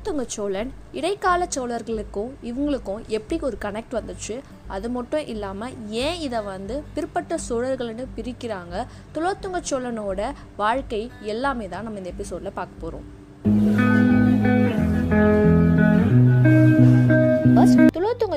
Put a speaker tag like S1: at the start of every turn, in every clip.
S1: குலோத்துங்க சோழன் இடைக்கால சோழர்களுக்கும் இவங்களுக்கும் எப்படி ஒரு கனெக்ட் வந்துச்சு? அது மட்டும் இல்லாமல் ஏன் இதை வந்து பிற்பட்ட சோழர்கள்னு பிரிக்கிறாங்க? துலோத்துங்க சோழனோட வாழ்க்கை எல்லாமே தான் நம்ம இந்த எபிசோடில் பார்க்க போகிறோம்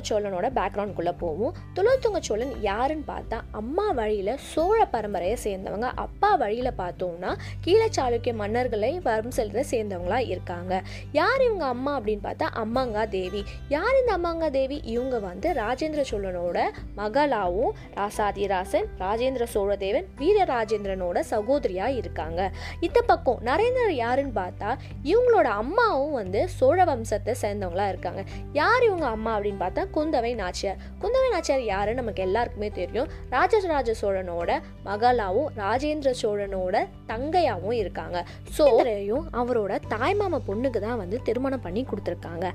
S1: சோழனோட பேக்ரவுண்ட்குள்ளே போவோம். துலோத்துங்க சோழன் யாருன்னு பார்த்தா அம்மா வழியில் சோழ பரம்பரையை சேர்ந்தவங்க. அப்பா வழியில் பார்த்தோம்னா கீழ சாளுக்கிய மன்னர்களை வம்சத்தை சேர்ந்தவங்களா இருக்காங்க. யார் இவங்க அம்மா அப்படின்னு பார்த்தா அம்மாங்கா தேவி யார் இந்த அம்மாங்கா தேவி இவங்க வந்து ராஜேந்திர சோழனோட மகளாவும் ராசாதிராசன் ராஜேந்திர சோழதேவன் வீரராஜேந்திரனோட சகோதரியா இருக்காங்க. இந்த பக்கம் நரேந்திரர் யாருன்னு பார்த்தா இவங்களோட அம்மாவும் வந்து சோழ வம்சத்தை சேர்ந்தவங்களா இருக்காங்க. யார் இவங்க அம்மா அப்படின்னு பார்த்தா குந்தவை நாச்சியார். குந்தவை நாச்சியார் யாருன்னு நமக்கு எல்லாருக்குமே தெரியும். ராஜராஜ சோழனோட மகளாவும் ராஜேந்திர சோழனோட தங்கையாவும் இருக்காங்க. சோழரையும் அவரோட தாய்மாமா பொண்ணுக்கு தான் வந்து திருமணம் பண்ணி கொடுத்துருக்காங்க.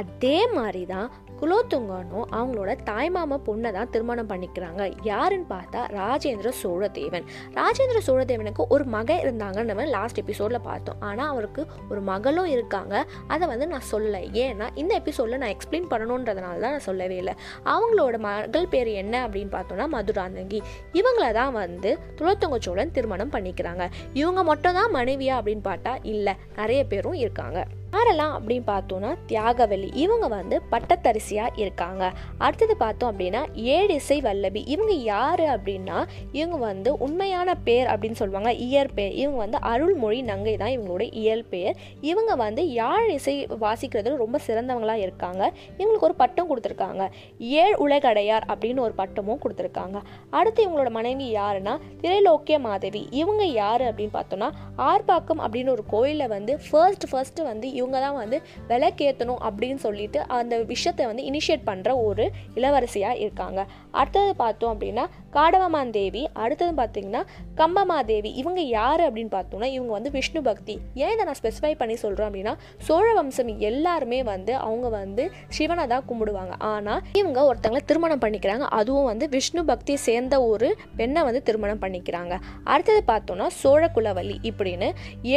S1: அதே மாதிரி தான் குலோத்துங்கனும் அவங்களோட தாய்மாமா பொண்ணை தான் திருமணம் பண்ணிக்கிறாங்க. யாருன்னு பார்த்தா ராஜேந்திர சோழதேவன். ராஜேந்திர சோழதேவனுக்கு ஒரு மகன் இருந்தாங்கன்னு நம்ம லாஸ்ட் எபிசோடில் பார்த்தோம். ஆனால் அவருக்கு ஒரு மகளும் இருக்காங்க. அதை வந்து நான் சொல்லலை. ஏன்னா இந்த எபிசோடில் நான் எக்ஸ்பிளைன் பண்ணணுன்றதுனால தான் நான் சொல்லவே இல்லை. அவங்களோட மகள் பேர் என்ன அப்படின்னு பார்த்தோம்னா மதுராந்தகி. இவங்கள தான் வந்து குலோத்துங்க சோழன் திருமணம் பண்ணிக்கிறாங்க. இவங்க மட்டும் தான் மனைவியா அப்படின்னு பார்த்தா இல்லை நிறைய பேரும் இருக்காங்க. யாரெல்லாம் அப்படின்னு பார்த்தோன்னா தியாகவல்லி இவங்க வந்து பட்டத்தரிசியாக இருக்காங்க. அடுத்தது பார்த்தோம் அப்படின்னா ஏழிசை வல்லபி. இவங்க யார் அப்படின்னா இவங்க வந்து உண்மையான பேர் அப்படின்னு சொல்லுவாங்க. இயற்பெயர் இவங்க வந்து அருள்மொழி நங்கை தான் இவங்களோட இயல் பெயர் இவங்க வந்து யாழ் இசை வாசிக்கிறதுல ரொம்ப சிறந்தவங்களாக இருக்காங்க. இவங்களுக்கு ஒரு பட்டம் கொடுத்துருக்காங்க. ஏழ் உலகடையார் அப்படின்னு ஒரு பட்டமும் கொடுத்துருக்காங்க. அடுத்து இவங்களோட மனைவி யாருன்னா திரைலோக்கிய மாதவி. இவங்க யார் அப்படின்னு பார்த்தோம்னா ஆர்பாக்கம் அப்படின்னு ஒரு கோயிலில் வந்து ஃபர்ஸ்ட் ஃபர்ஸ்ட் வந்து இவங்க தான் வந்து விளக்கேற்றணும் அப்படின்னு சொல்லிட்டு அந்த விஷயத்தை வந்து இனிஷியேட் பண்ணுற ஒரு இளவரசியாக இருக்காங்க. அடுத்தது பார்த்தோம் அப்படின்னா காடவமான் தேவி அடுத்தது பார்த்தீங்கன்னா கம்பமா தேவி இவங்க யார் அப்படின்னு பார்த்தோம்னா இவங்க வந்து விஷ்ணு பக்தி. ஏன் இதை நான் ஸ்பெசிஃபை பண்ணி சொல்கிறோம் அப்படின்னா சோழ வம்சம் எல்லாருமே வந்து அவங்க வந்து சிவனை தான் கும்பிடுவாங்க. ஆனால் இவங்க ஒருத்தங்களை திருமணம் பண்ணிக்கிறாங்க. அதுவும் வந்து விஷ்ணு பக்தி சேர்ந்த ஒரு பெண்ணை வந்து திருமணம் பண்ணிக்கிறாங்க. அடுத்தது பார்த்தோம்னா சோழ குலவல்லி இப்படின்னு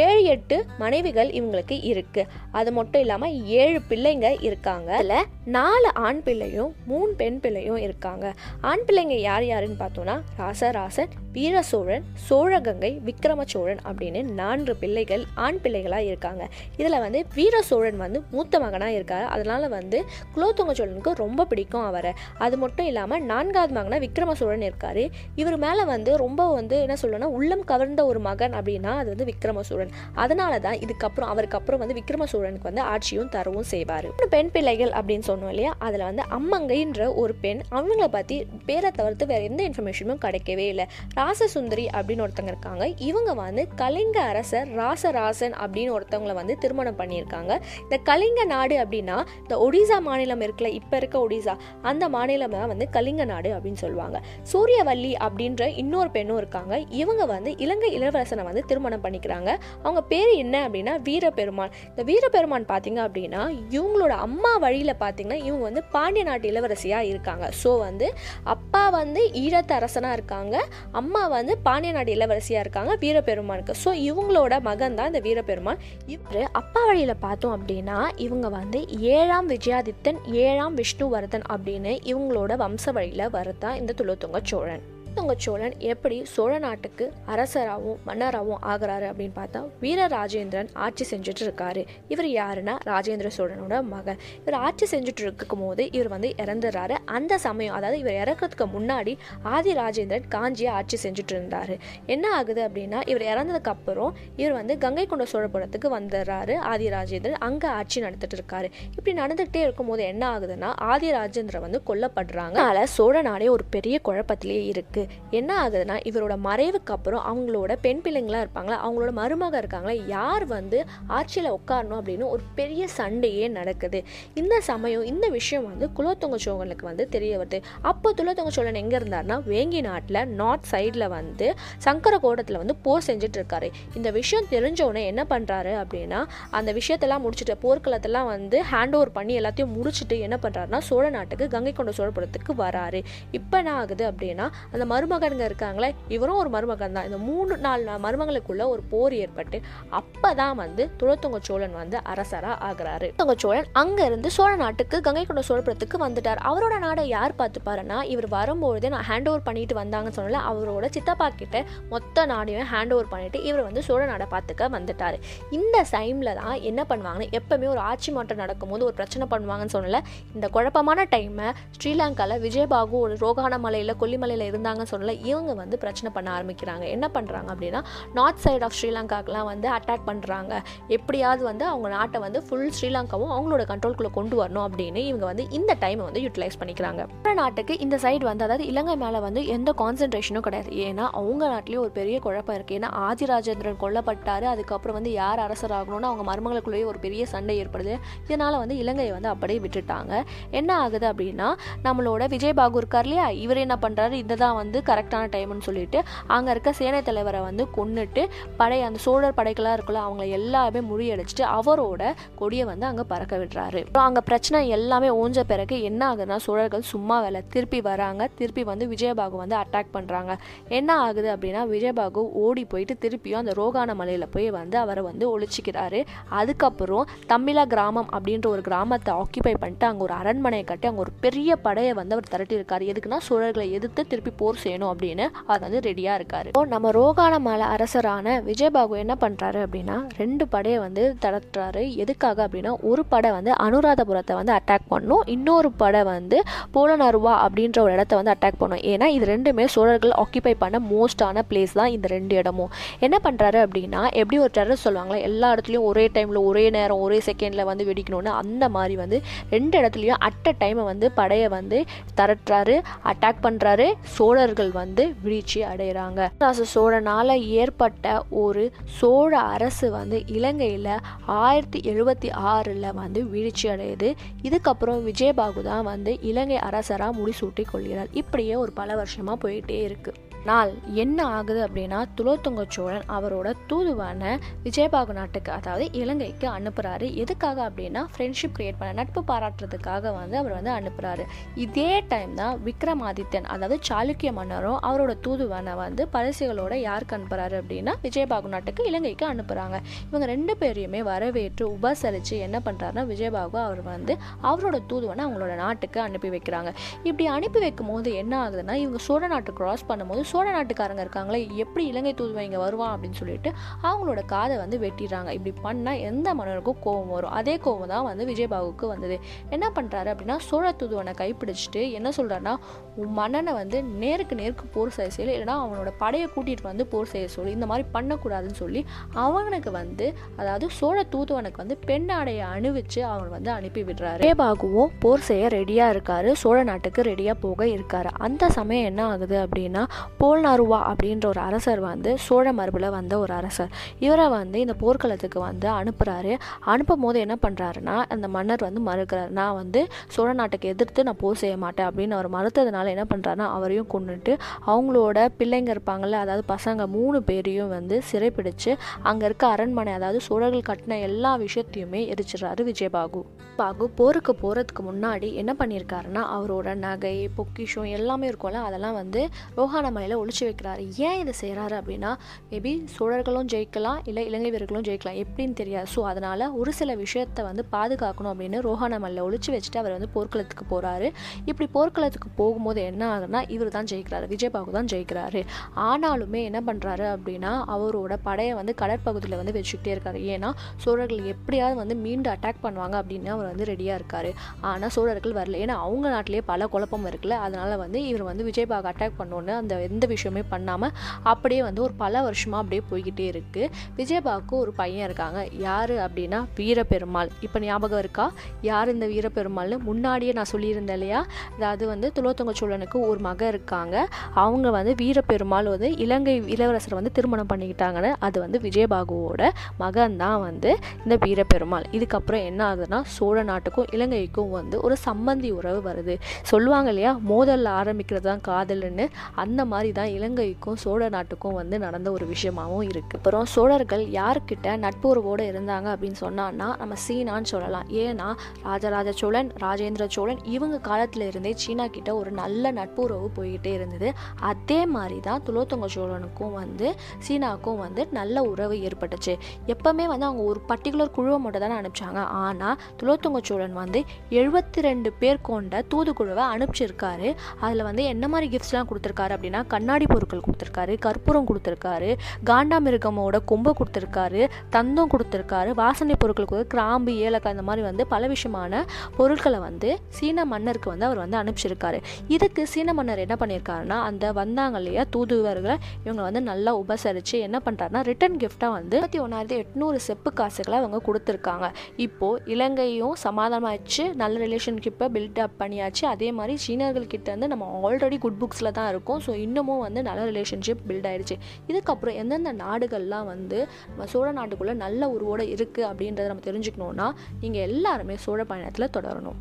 S1: ஏழு எட்டு மனைவிகள் இவங்களுக்கு இருக்கு. அது மட்டும் இல்லாமல் ஏழு பிள்ளைங்க இருக்காங்க. அதில் நாலு ஆண் பிள்ளையும் மூணு பெண் பிள்ளையும் இருக்காங்க. ஆண் பிள்ளைங்க யார் யாருன்னு பார்த்தோன்னா ராசராசன் வீர சோழன் சோழகங்கை விக்ரம சோழன் அப்படின்னு நான்கு பிள்ளைகள் ஆண் பிள்ளைகளாக இருக்காங்க. இதில் வந்து வீர சோழன் வந்து மூத்த மகனாக இருக்கார். அதனால் வந்து குலோத்துங்க சோழனுக்கு ரொம்ப பிடிக்கும் அவரை. அது மட்டும் இல்லாமல் நான்காவது மகனாக விக்ரம சோழன் இருக்கார். இவர் மேலே வந்து ரொம்ப வந்து என்ன சொல்லணும்னா உள்ளம் கவர்ந்த ஒரு மகன் அப்படின்னா அது வந்து விக்ரம சோழன் அதனால தான் இதுக்கப்புறம் அவருக்கு அப்புறம் வந்து விக்ரம சோழனுக்கு வந்து ஆட்சியும் தரவும் செய்வார். பெண் பிள்ளைகள் அப்படின்னு சொன்னோம் இல்லையா? அதில் வந்து அம்மங்கைன்ற ஒரு பெண். அவங்கள பற்றி பேரை தவிர்த்து வேறு எந்த இன்ஃபர்மேஷனும் கிடைக்கவே இல்லை. ராசசுந்தரி அப்படின்னு ஒருத்தங்க இருக்காங்க. இவங்க வந்து கலிங்க அரசர் ராசராசன் அப்படின்னு ஒருத்தவங்களை வந்து திருமணம் பண்ணியிருக்காங்க. இந்த கலிங்க நாடு அப்படின்னா இந்த ஒடிசா மாநிலம் இருக்குல்ல இப்போ இருக்க ஒடிசா அந்த மாநிலம் தான் வந்து கலிங்க நாடு அப்படின்னு சொல்லுவாங்க. சூரியவல்லி அப்படின்ற இன்னொரு பெண்ணும் இருக்காங்க. இவங்க வந்து இலங்கை இளவரசனை வந்து திருமணம் பண்ணிக்கிறாங்க. அவங்க பேர் என்ன அப்படின்னா வீரபெருமான் இந்த வீரபெருமான் பார்த்தீங்க அப்படின்னா இவங்களோட அம்மா வழியில் பார்த்தீங்கன்னா இவங்க வந்து பாண்டிய நாட்டு இளவரசியாக இருக்காங்க. ஸோ வந்து அப்பா வந்து ஈழ குலத்து அரசனாக இருக்காங்க. அம்மா வந்து பாண்டிய நாடு இளவரசியாக இருக்காங்க வீரபெருமானுக்கு ஸோ இவங்களோட மகன் தான் இந்த வீரபெருமான் இவர் அப்பா வழியில் பார்த்தோம் அப்படின்னா இவங்க வந்து ஏழாம் விஜயாதித்தன் ஏழாம் விஷ்ணுவர்தன் அப்படின்னு இவங்களோட வம்ச வழியில் வரதான் இந்த துளத்துங்க சோழன். குலோத்துங்க சோழன் எப்படி சோழ நாட்டுக்கு அரசராகவும் மன்னராகவும் ஆகிறாரு அப்படின்னு பார்த்தா வீர ராஜேந்திரன் ஆட்சி செஞ்சுட்டு இருக்காரு இவர் யாருன்னா ராஜேந்திர சோழனோட மகன். இவர் ஆட்சி செஞ்சுட்டு இருக்கும் போது இவர் வந்து இறந்துடுறாரு அந்த சமயம் அதாவது இவர் இறக்கிறதுக்கு முன்னாடி ஆதி ராஜேந்திரன் காஞ்சியை ஆட்சி செஞ்சுட்டு இருந்தாரு என்ன ஆகுது அப்படின்னா இவர் இறந்ததுக்கு அப்புறம் இவர் வந்து கங்கை கொண்ட சோழபுரத்துக்கு வந்துடுறாரு. ஆதி ராஜேந்திரன் அங்கே ஆட்சி நடத்திட்டு இருக்காரு இப்படி நடந்துகிட்டே இருக்கும்போது என்ன ஆகுதுன்னா ஆதி ராஜேந்திரன் வந்து கொல்லப்படுறாங்க. அதனால சோழ நாடே ஒரு பெரிய குழப்பத்திலேயே இருக்கு. என்ன ஆகுதுன்னா இவரோட மறைவுக்கு அப்புறம் அவங்களோட பெண் பிள்ளைங்களா இருப்பாங்களா? அவங்களோட மருமக இருக்காங்களா? யார் வந்து ஆட்சியில் உட்காரணும் அப்படின்னு ஒரு பெரிய சண்டையே நடக்குது. இந்த சமயம் இந்த விஷயம் வந்து குலோத்துங்க சோழனுக்கு வந்து தெரிய வருது. அப்போ துலோத்துங்க சோழன் எங்கே இருந்தாருன்னா வேங்கி நாட்டில் நார்த் சைடில் வந்து சங்கரகோடத்தில் வந்து போர் செஞ்சுட்டு இருக்காரு இந்த விஷயம் தெரிஞ்சவுடனே என்ன பண்ணுறாரு அப்படின்னா அந்த விஷயத்தெல்லாம் முடிச்சுட்டு போர்க்களத்தெல்லாம் வந்து ஹேண்ட் ஓவர் பண்ணி எல்லாத்தையும் முடிச்சுட்டு என்ன பண்ணுறாருன்னா சோழ நாட்டுக்கு கங்கை கொண்ட சோழபுரத்துக்கு வராரு. இப்போ என்ன ஆகுது அப்படின்னா அந்த மருமகனுங்க இருக்காங்களே இவரும் ஒரு மருமகன் தான். இந்த மூணு நாலு மருமகளுக்குள்ள ஒரு போர் ஏற்பட்டு அப்பதான் வந்து துளத்துங்க சோழன் வந்து அரசரா ஆகிறாரு. துளத்துங்க சோழன் அங்க இருந்து சோழ நாட்டுக்கு கங்கை கொண்ட சோழபுரத்துக்கு வந்துட்டார். அவரோட நாடை யார் பார்த்துப்பாருன்னா இவர் வரும்போதே நான் ஹேண்ட் ஓவர் பண்ணிட்டு வந்தாங்கன்னு சொன்னல அவரோட சித்தப்பா கிட்ட மொத்த நாடையும் ஹேண்ட் ஓவர் பண்ணிட்டு இவர் வந்து சோழ நாடை பார்த்துக்க வந்துட்டாரு. இந்த டைம்ல தான் என்ன பண்ணுவாங்கன்னு எப்பவுமே ஒரு ஆட்சி மாற்றம் நடக்கும்போது ஒரு பிரச்சனை பண்ணுவாங்கன்னு சொன்னல இந்த குழப்பமான டைமை ஸ்ரீலங்காவில் விஜயபாகு ஒரு ரோகான மலையில் கொல்லிமலையில் இருந்தாங்கன்னு சொன்னல இவங்க வந்து பிரச்சனை பண்ண ஆரம்பிக்கிறாங்க. என்ன பண்ணுறாங்க அப்படின்னா நார்த் சைட் ஆஃப் ஸ்ரீலங்காக்கெலாம் வந்து அட்டாக் பண்ணுறாங்க எப்படியாவது வந்து அவங்க நாட்டை வந்து ஃபுல் ஸ்ரீலங்காவும் அவங்களோட கண்ட்ரோல்குள்ளே கொண்டு வரணும் அப்படின்னு இவங்க வந்து இந்த டைமை வந்து யூட்டிலைஸ் பண்ணிக்கிறாங்க. மற்ற நாட்டுக்கு இந்த சைடு வந்து அதாவது இலங்கை மேலே வந்து எந்த கான்சென்ட்ரேஷனும் கிடையாது. ஏன்னா அவங்க நாட்டிலேயே ஒரு பெரிய குழப்பம் இருக்குது ஏன்னா ஆதிராஜேந்திரன் கொல்லப்பட்டார். அதுக்கப்புறம் வந்து யார் அரசர் ஆகணும்னு அவங்க மருமகளுக்குள்ளேயே ஒரு பெரிய சண்டை ஏற்படுது. இதனால் வந்து இலங்கையை வந்து அப்படியே விட்டுட்டாங்க. என்ன ஆகுது அப்படின்னா நம்மளோட விஜயபாகு இருக்கார் இல்லையா? இவர் என்ன பண்ணுறாரு இதுதான் வந்து வந்து கரெக்டான டைம்னு சொல்லிட்டு அங்கே இருக்க சேனை தலைவரை வந்து கொண்டுட்டு படை அந்த சோழர் படைகளாக இருக்குல்ல அவங்கள எல்லாமே முறியடிச்சிட்டு அவரோட கொடியை வந்து அங்கே பறக்க விடுறாரு. அங்கே பிரச்சனை எல்லாமே ஓஞ்ச பிறகு என்ன ஆகுதுன்னா சோழர்கள் சும்மா வேலை திருப்பி வராங்க திருப்பி வந்து விஜயபாகு வந்து அட்டாக் பண்ணுறாங்க என்ன ஆகுது அப்படின்னா விஜயபாகு ஓடி போயிட்டு திருப்பியும் அந்த ரோகான மலையில் போய் வந்து அவரை வந்து ஒழிச்சிக்கிறாரு. அதுக்கப்புறம் தமிழா கிராமம் அப்படின்ற ஒரு கிராமத்தை ஆக்கியபை பண்ணிட்டு அங்கே ஒரு அரண்மனையை கட்டி அங்கே ஒரு பெரிய படையை வந்து அவர் திரட்டியிருக்காரு. எதுக்குன்னா சோழர்களை எதிர்த்து திருப்பி போர் செய்யணும் அப்படின்னு அவர் வந்து ரெடியாக இருக்காரு. இப்போ நம்ம ரோகான மலை அரசரான விஜயபாகு என்ன பண்ணுறாரு அப்படின்னா ரெண்டு படையை வந்து திரட்டுறாரு எதுக்காக அப்படின்னா ஒரு படை வந்து அனுராதபுரத்தை வந்து அட்டாக் பண்ணும். இன்னொரு படை வந்து போலனருவா அப்படின்ற ஒரு இடத்த வந்து அட்டாக் பண்ணும். ஏன்னா இது ரெண்டுமே சோழர்கள் ஆக்கியபை பண்ண மோஸ்டான பிளேஸ் தான் இந்த ரெண்டு இடமும். என்ன பண்ணுறாரு அப்படின்னா எப்படி ஒரு டெரரிஸ்ட் சொல்லுவாங்களே எல்லா இடத்துலையும் ஒரே டைமில் ஒரே நேரம் ஒரே செகண்டில் வந்து வெடிக்கணும்னு அந்த மாதிரி வந்து ரெண்டு இடத்துலையும் அட் அ டைமை வந்து படையை வந்து தரட்டுறாரு அட்டாக் பண்ணுறாரு சோழர் சோழர்கள் வந்து வீழ்ச்சி அடைகிறாங்க ராச சோழனால் ஏற்பட்ட ஒரு சோழ அரசு வந்து இலங்கையில் ஆயிரத்தி எழுபத்தி ஆறில் வந்து வீழ்ச்சி அடையுது. இதுக்கப்புறம் விஜயபாகு தான் வந்து இலங்கை அரசராக முடிசூட்டி கொள்கிறார். இப்படியே ஒரு பல வருஷமாக போயிட்டே இருக்குது நாள் என்ன ஆகுது அப்படின்னா துலோத்துங்க சோழன் அவரோட தூதுவான விஜயபாகு நாட்டுக்கு அதாவது இலங்கைக்கு அனுப்புகிறாரு எதுக்காக அப்படின்னா ஃப்ரெண்ட்ஷிப் கிரியேட் பண்ண நட்பு பாராட்டுறதுக்காக வந்து அவர் வந்து அனுப்புகிறாரு இதே டைம் தான் விக்ரமாதித்யன் அதாவது சாளுக்கிய மன்னரும் அவரோட தூதுவனை வந்து பரிசுகளோட யாருக்கு அனுப்புகிறாரு அப்படின்னா விஜயபாகு நாட்டுக்கு இலங்கைக்கு அனுப்புகிறாங்க இவங்க ரெண்டு பேரையுமே வரவேற்று உபசரித்து என்ன பண்ணுறாருன்னா விஜயபாகு அவர் வந்து அவரோட தூதுவனை அவங்களோட நாட்டுக்கு அனுப்பி வைக்கிறாங்க. இப்படி அனுப்பி வைக்கும் போது என்ன ஆகுதுன்னா இவங்க சோழ நாட்டு கிராஸ் பண்ணும்போது சோழ நாட்டுக்காரங்க இருக்காங்களே எப்படி இலங்கை தூதுவன் இங்கே வருவான் அப்படின்னு சொல்லிட்டு அவங்களோட காதை வந்து வெட்டிடுறாங்க. இப்படி பண்ணால் எந்த மன்னருக்கும் கோவம் வரும். அதே கோவம் தான் வந்து விஜயபாகுக்கு வந்தது. என்ன பண்ணுறாரு அப்படின்னா சோழ தூதுவனை கைப்பிடிச்சிட்டு என்ன சொல்கிறாருன்னா உன் மன்னனை வந்து நேருக்கு நேருக்கு போர் செய்ய சொல்லி. இல்லைனா அவனோட படையை கூட்டிகிட்டு வந்து போர் செய்ய சொல்லி. இந்த மாதிரி பண்ணக்கூடாதுன்னு சொல்லி அவனுக்கு வந்து அதாவது சோழ தூதுவனுக்கு வந்து பெண் ஆடையை அணிவிச்சு அவன் வந்து அனுப்பி விடுறாரு. விஜயபாகுவும் போர் செய்ய ரெடியாக இருக்காரு. சோழ நாட்டுக்கு ரெடியாக போக இருக்காரு. அந்த சமயம் என்ன ஆகுது அப்படின்னா போல்நாருவா அப்படின்ற ஒரு அரசர் வந்து சோழ மரபில் வந்த ஒரு அரசர். இவரை வந்து இந்த போர்க்களத்துக்கு வந்து அனுப்புகிறாரு அனுப்பும் போது என்ன பண்ணுறாருன்னா அந்த மன்னர் வந்து மறுக்கிறார். நான் வந்து சோழ நாட்டுக்கு எதிர்த்து நான் போர் செய்ய மாட்டேன் அப்படின்னு அவர் மறுத்ததுனால என்ன பண்ணுறாருன்னா அவரையும் கொண்டுட்டு அவங்களோட பிள்ளைங்க இருப்பாங்கள்ல அதாவது பசங்க மூணு பேரையும் வந்து சிறைப்பிடிச்சு அங்கே இருக்க அரண்மனை அதாவது சோழர்கள் கட்டின எல்லா விஷயத்தையுமே எரிச்சிடுறாரு விஜயபாகு. பாகு போருக்கு போகிறதுக்கு முன்னாடி என்ன பண்ணியிருக்காருன்னா அவரோட நகை பொக்கிஷம் எல்லாமே இருக்கும்ல அதெல்லாம் வந்து ரோஹான மலையில் ஒழிச்சு வைக்கிறாரு. ஏன் இதை செய்கிறாரு அப்படின்னா மேபி சோழர்களும் ஜெயிக்கலாம் இல்லை இலங்கை வீரர்களும் ஜெயிக்கலாம் எப்படின்னு தெரியாது. ஸோ அதனால் ஒரு சில விஷயத்தை வந்து பாதுகாக்கணும் அப்படின்னு ரோஹான மலையில் ஒழிச்சு வச்சுட்டு அவர் வந்து போர்க்களத்துக்கு போகிறாரு இப்படி போர்க்களத்துக்கு போகும்போது என்ன ஆகுதுன்னா இவர் தான் ஜெயிக்கிறாரு விஜயபாகு தான் ஜெயிக்கிறாரு. ஆனாலுமே என்ன பண்ணுறாரு அப்படின்னா அவரோட படையை வந்து கடற்பகுதியில் வந்து வச்சுக்கிட்டே இருக்காரு. ஏன்னா சோழர்கள் எப்படியாவது வந்து மீண்டு அட்டாக் பண்ணுவாங்க அப்படின்னு அவர் வந்து ரெடியாக இருக்காரு. ஆனால் சோழர்கள் வரல. ஏன்னா அவங்க நாட்டிலேயே பல குழப்பம் இருக்குல்ல. அதனால் வந்து இவர் வந்து விஜயபாகு அட்டாக் பண்ணோன்னு அந்த எந்த விஷயமே பண்ணாமல் அப்படியே வந்து ஒரு பல வருஷமாக அப்படியே போய்கிட்டே இருக்குது விஜயபாக்கு ஒரு பையன் இருக்காங்க. யார் அப்படின்னா வீரபெருமாள் இப்போ ஞாபகம் இருக்கா? யார் இந்த வீரபெருமாள்னு முன்னாடியே நான் சொல்லியிருந்தேன் இல்லையா? அதாவது வந்து துலோத்தங்க சோழனுக்கு ஒரு மகன் இருக்காங்க. அவங்க வந்து வீரபெருமாள் வந்து இலங்கை இளவரசரை வந்து திருமணம் பண்ணிக்கிட்டாங்கன்னு அது வந்து விஜயபாகுவோட மகன் தான் வந்து இந்த வீரபெருமாள் இதுக்கப்புறம் என்ன ஆகுதுன்னா சோழ நாட்டுக்கும் இலங்கைக்கும் வந்து ஒரு சம்பந்தி உறவு வருது. சொல்லுவாங்க இல்லையா? மோதலில் ஆரம்பிக்கிறது தான் காதல்னு. அந்த மாதிரி மாதிரி தான் இலங்கைக்கும் சோழ நாட்டுக்கும் வந்து நடந்த ஒரு விஷயமாகவும் இருக்குது அப்புறம் சோழர்கள் யார்கிட்ட நட்புறவோடு இருந்தாங்க அப்படின்னு சொன்னான்னா நம்ம சீனான்னு சொல்லலாம். ஏன்னா ராஜராஜ சோழன் ராஜேந்திர சோழன் இவங்க காலத்தில் இருந்தே சீனா கிட்ட ஒரு நல்ல நட்புறவு போய்கிட்டே இருந்தது. அதே மாதிரி தான் துலோத்துங்க சோழனுக்கும் வந்து சீனாவுக்கும் வந்து நல்ல உறவு ஏற்பட்டுச்சு. எப்பவுமே வந்து அவங்க ஒரு பர்டிகுலர் குழுவை மட்டும் தானே அனுப்பிச்சாங்க. ஆனால் துலோத்துங்க சோழன் வந்து எழுபத்தி ரெண்டு பேர் கொண்ட தூதுக்குழுவை அனுப்பிச்சிருக்காரு. அதில் வந்து என்ன மாதிரி கிஃப்ட்ஸ்லாம் கொடுத்துருக்காரு அப்படின்னா கண்ணாடி பொருட்கள் கொடுத்துருக்காரு கற்பூரம் கொடுத்துருக்காரு காண்டாமிருகமோட கொம்பை கொடுத்துருக்காரு தந்தம் கொடுத்துருக்காரு வாசனை பொருட்கள் கொடுத்து கிராம்பு ஏலக்காய் இந்த மாதிரி வந்து பல விஷயமான பொருட்களை வந்து சீன மன்னருக்கு வந்து அவர் வந்து அனுப்பிச்சிருக்காரு. இதுக்கு சீன மன்னர் என்ன பண்ணியிருக்காருன்னா அந்த வந்தாங்க இல்லையா தூதுவர்களை இவங்க வந்து நல்லா உபசரித்து என்ன பண்ணுறாருன்னா ரிட்டன் கிஃப்டாக வந்து இருபத்தி ஒன்றாயிரத்தி எட்நூறு செப்பு காசுகளை அவங்க கொடுத்துருக்காங்க. இப்போது இலங்கையும் சமாதானமாகிடுச்சு நல்ல ரிலேஷன்ஷிப்பை பில்ட் அப் பண்ணியாச்சு. அதே மாதிரி சீனர்கள் கிட்ட வந்து நம்ம ஆல்ரெடி குட் புக்ஸில் தான் இருக்கோம். ஸோ இன்னும் இன்னமும் வந்து நல்ல ரிலேஷன்ஷிப் பில்ட் ஆயிடுச்சு. இதுக்கப்புறம் எந்தெந்த நாடுகள்லாம் வந்து நம்ம சோழ நாட்டுக்குள்ளே நல்ல உருவோடு இருக்குது அப்படின்றத நம்ம தெரிஞ்சுக்கணுன்னா நீங்கள் எல்லாருமே சோழ பயணத்தில் தொடரணும்.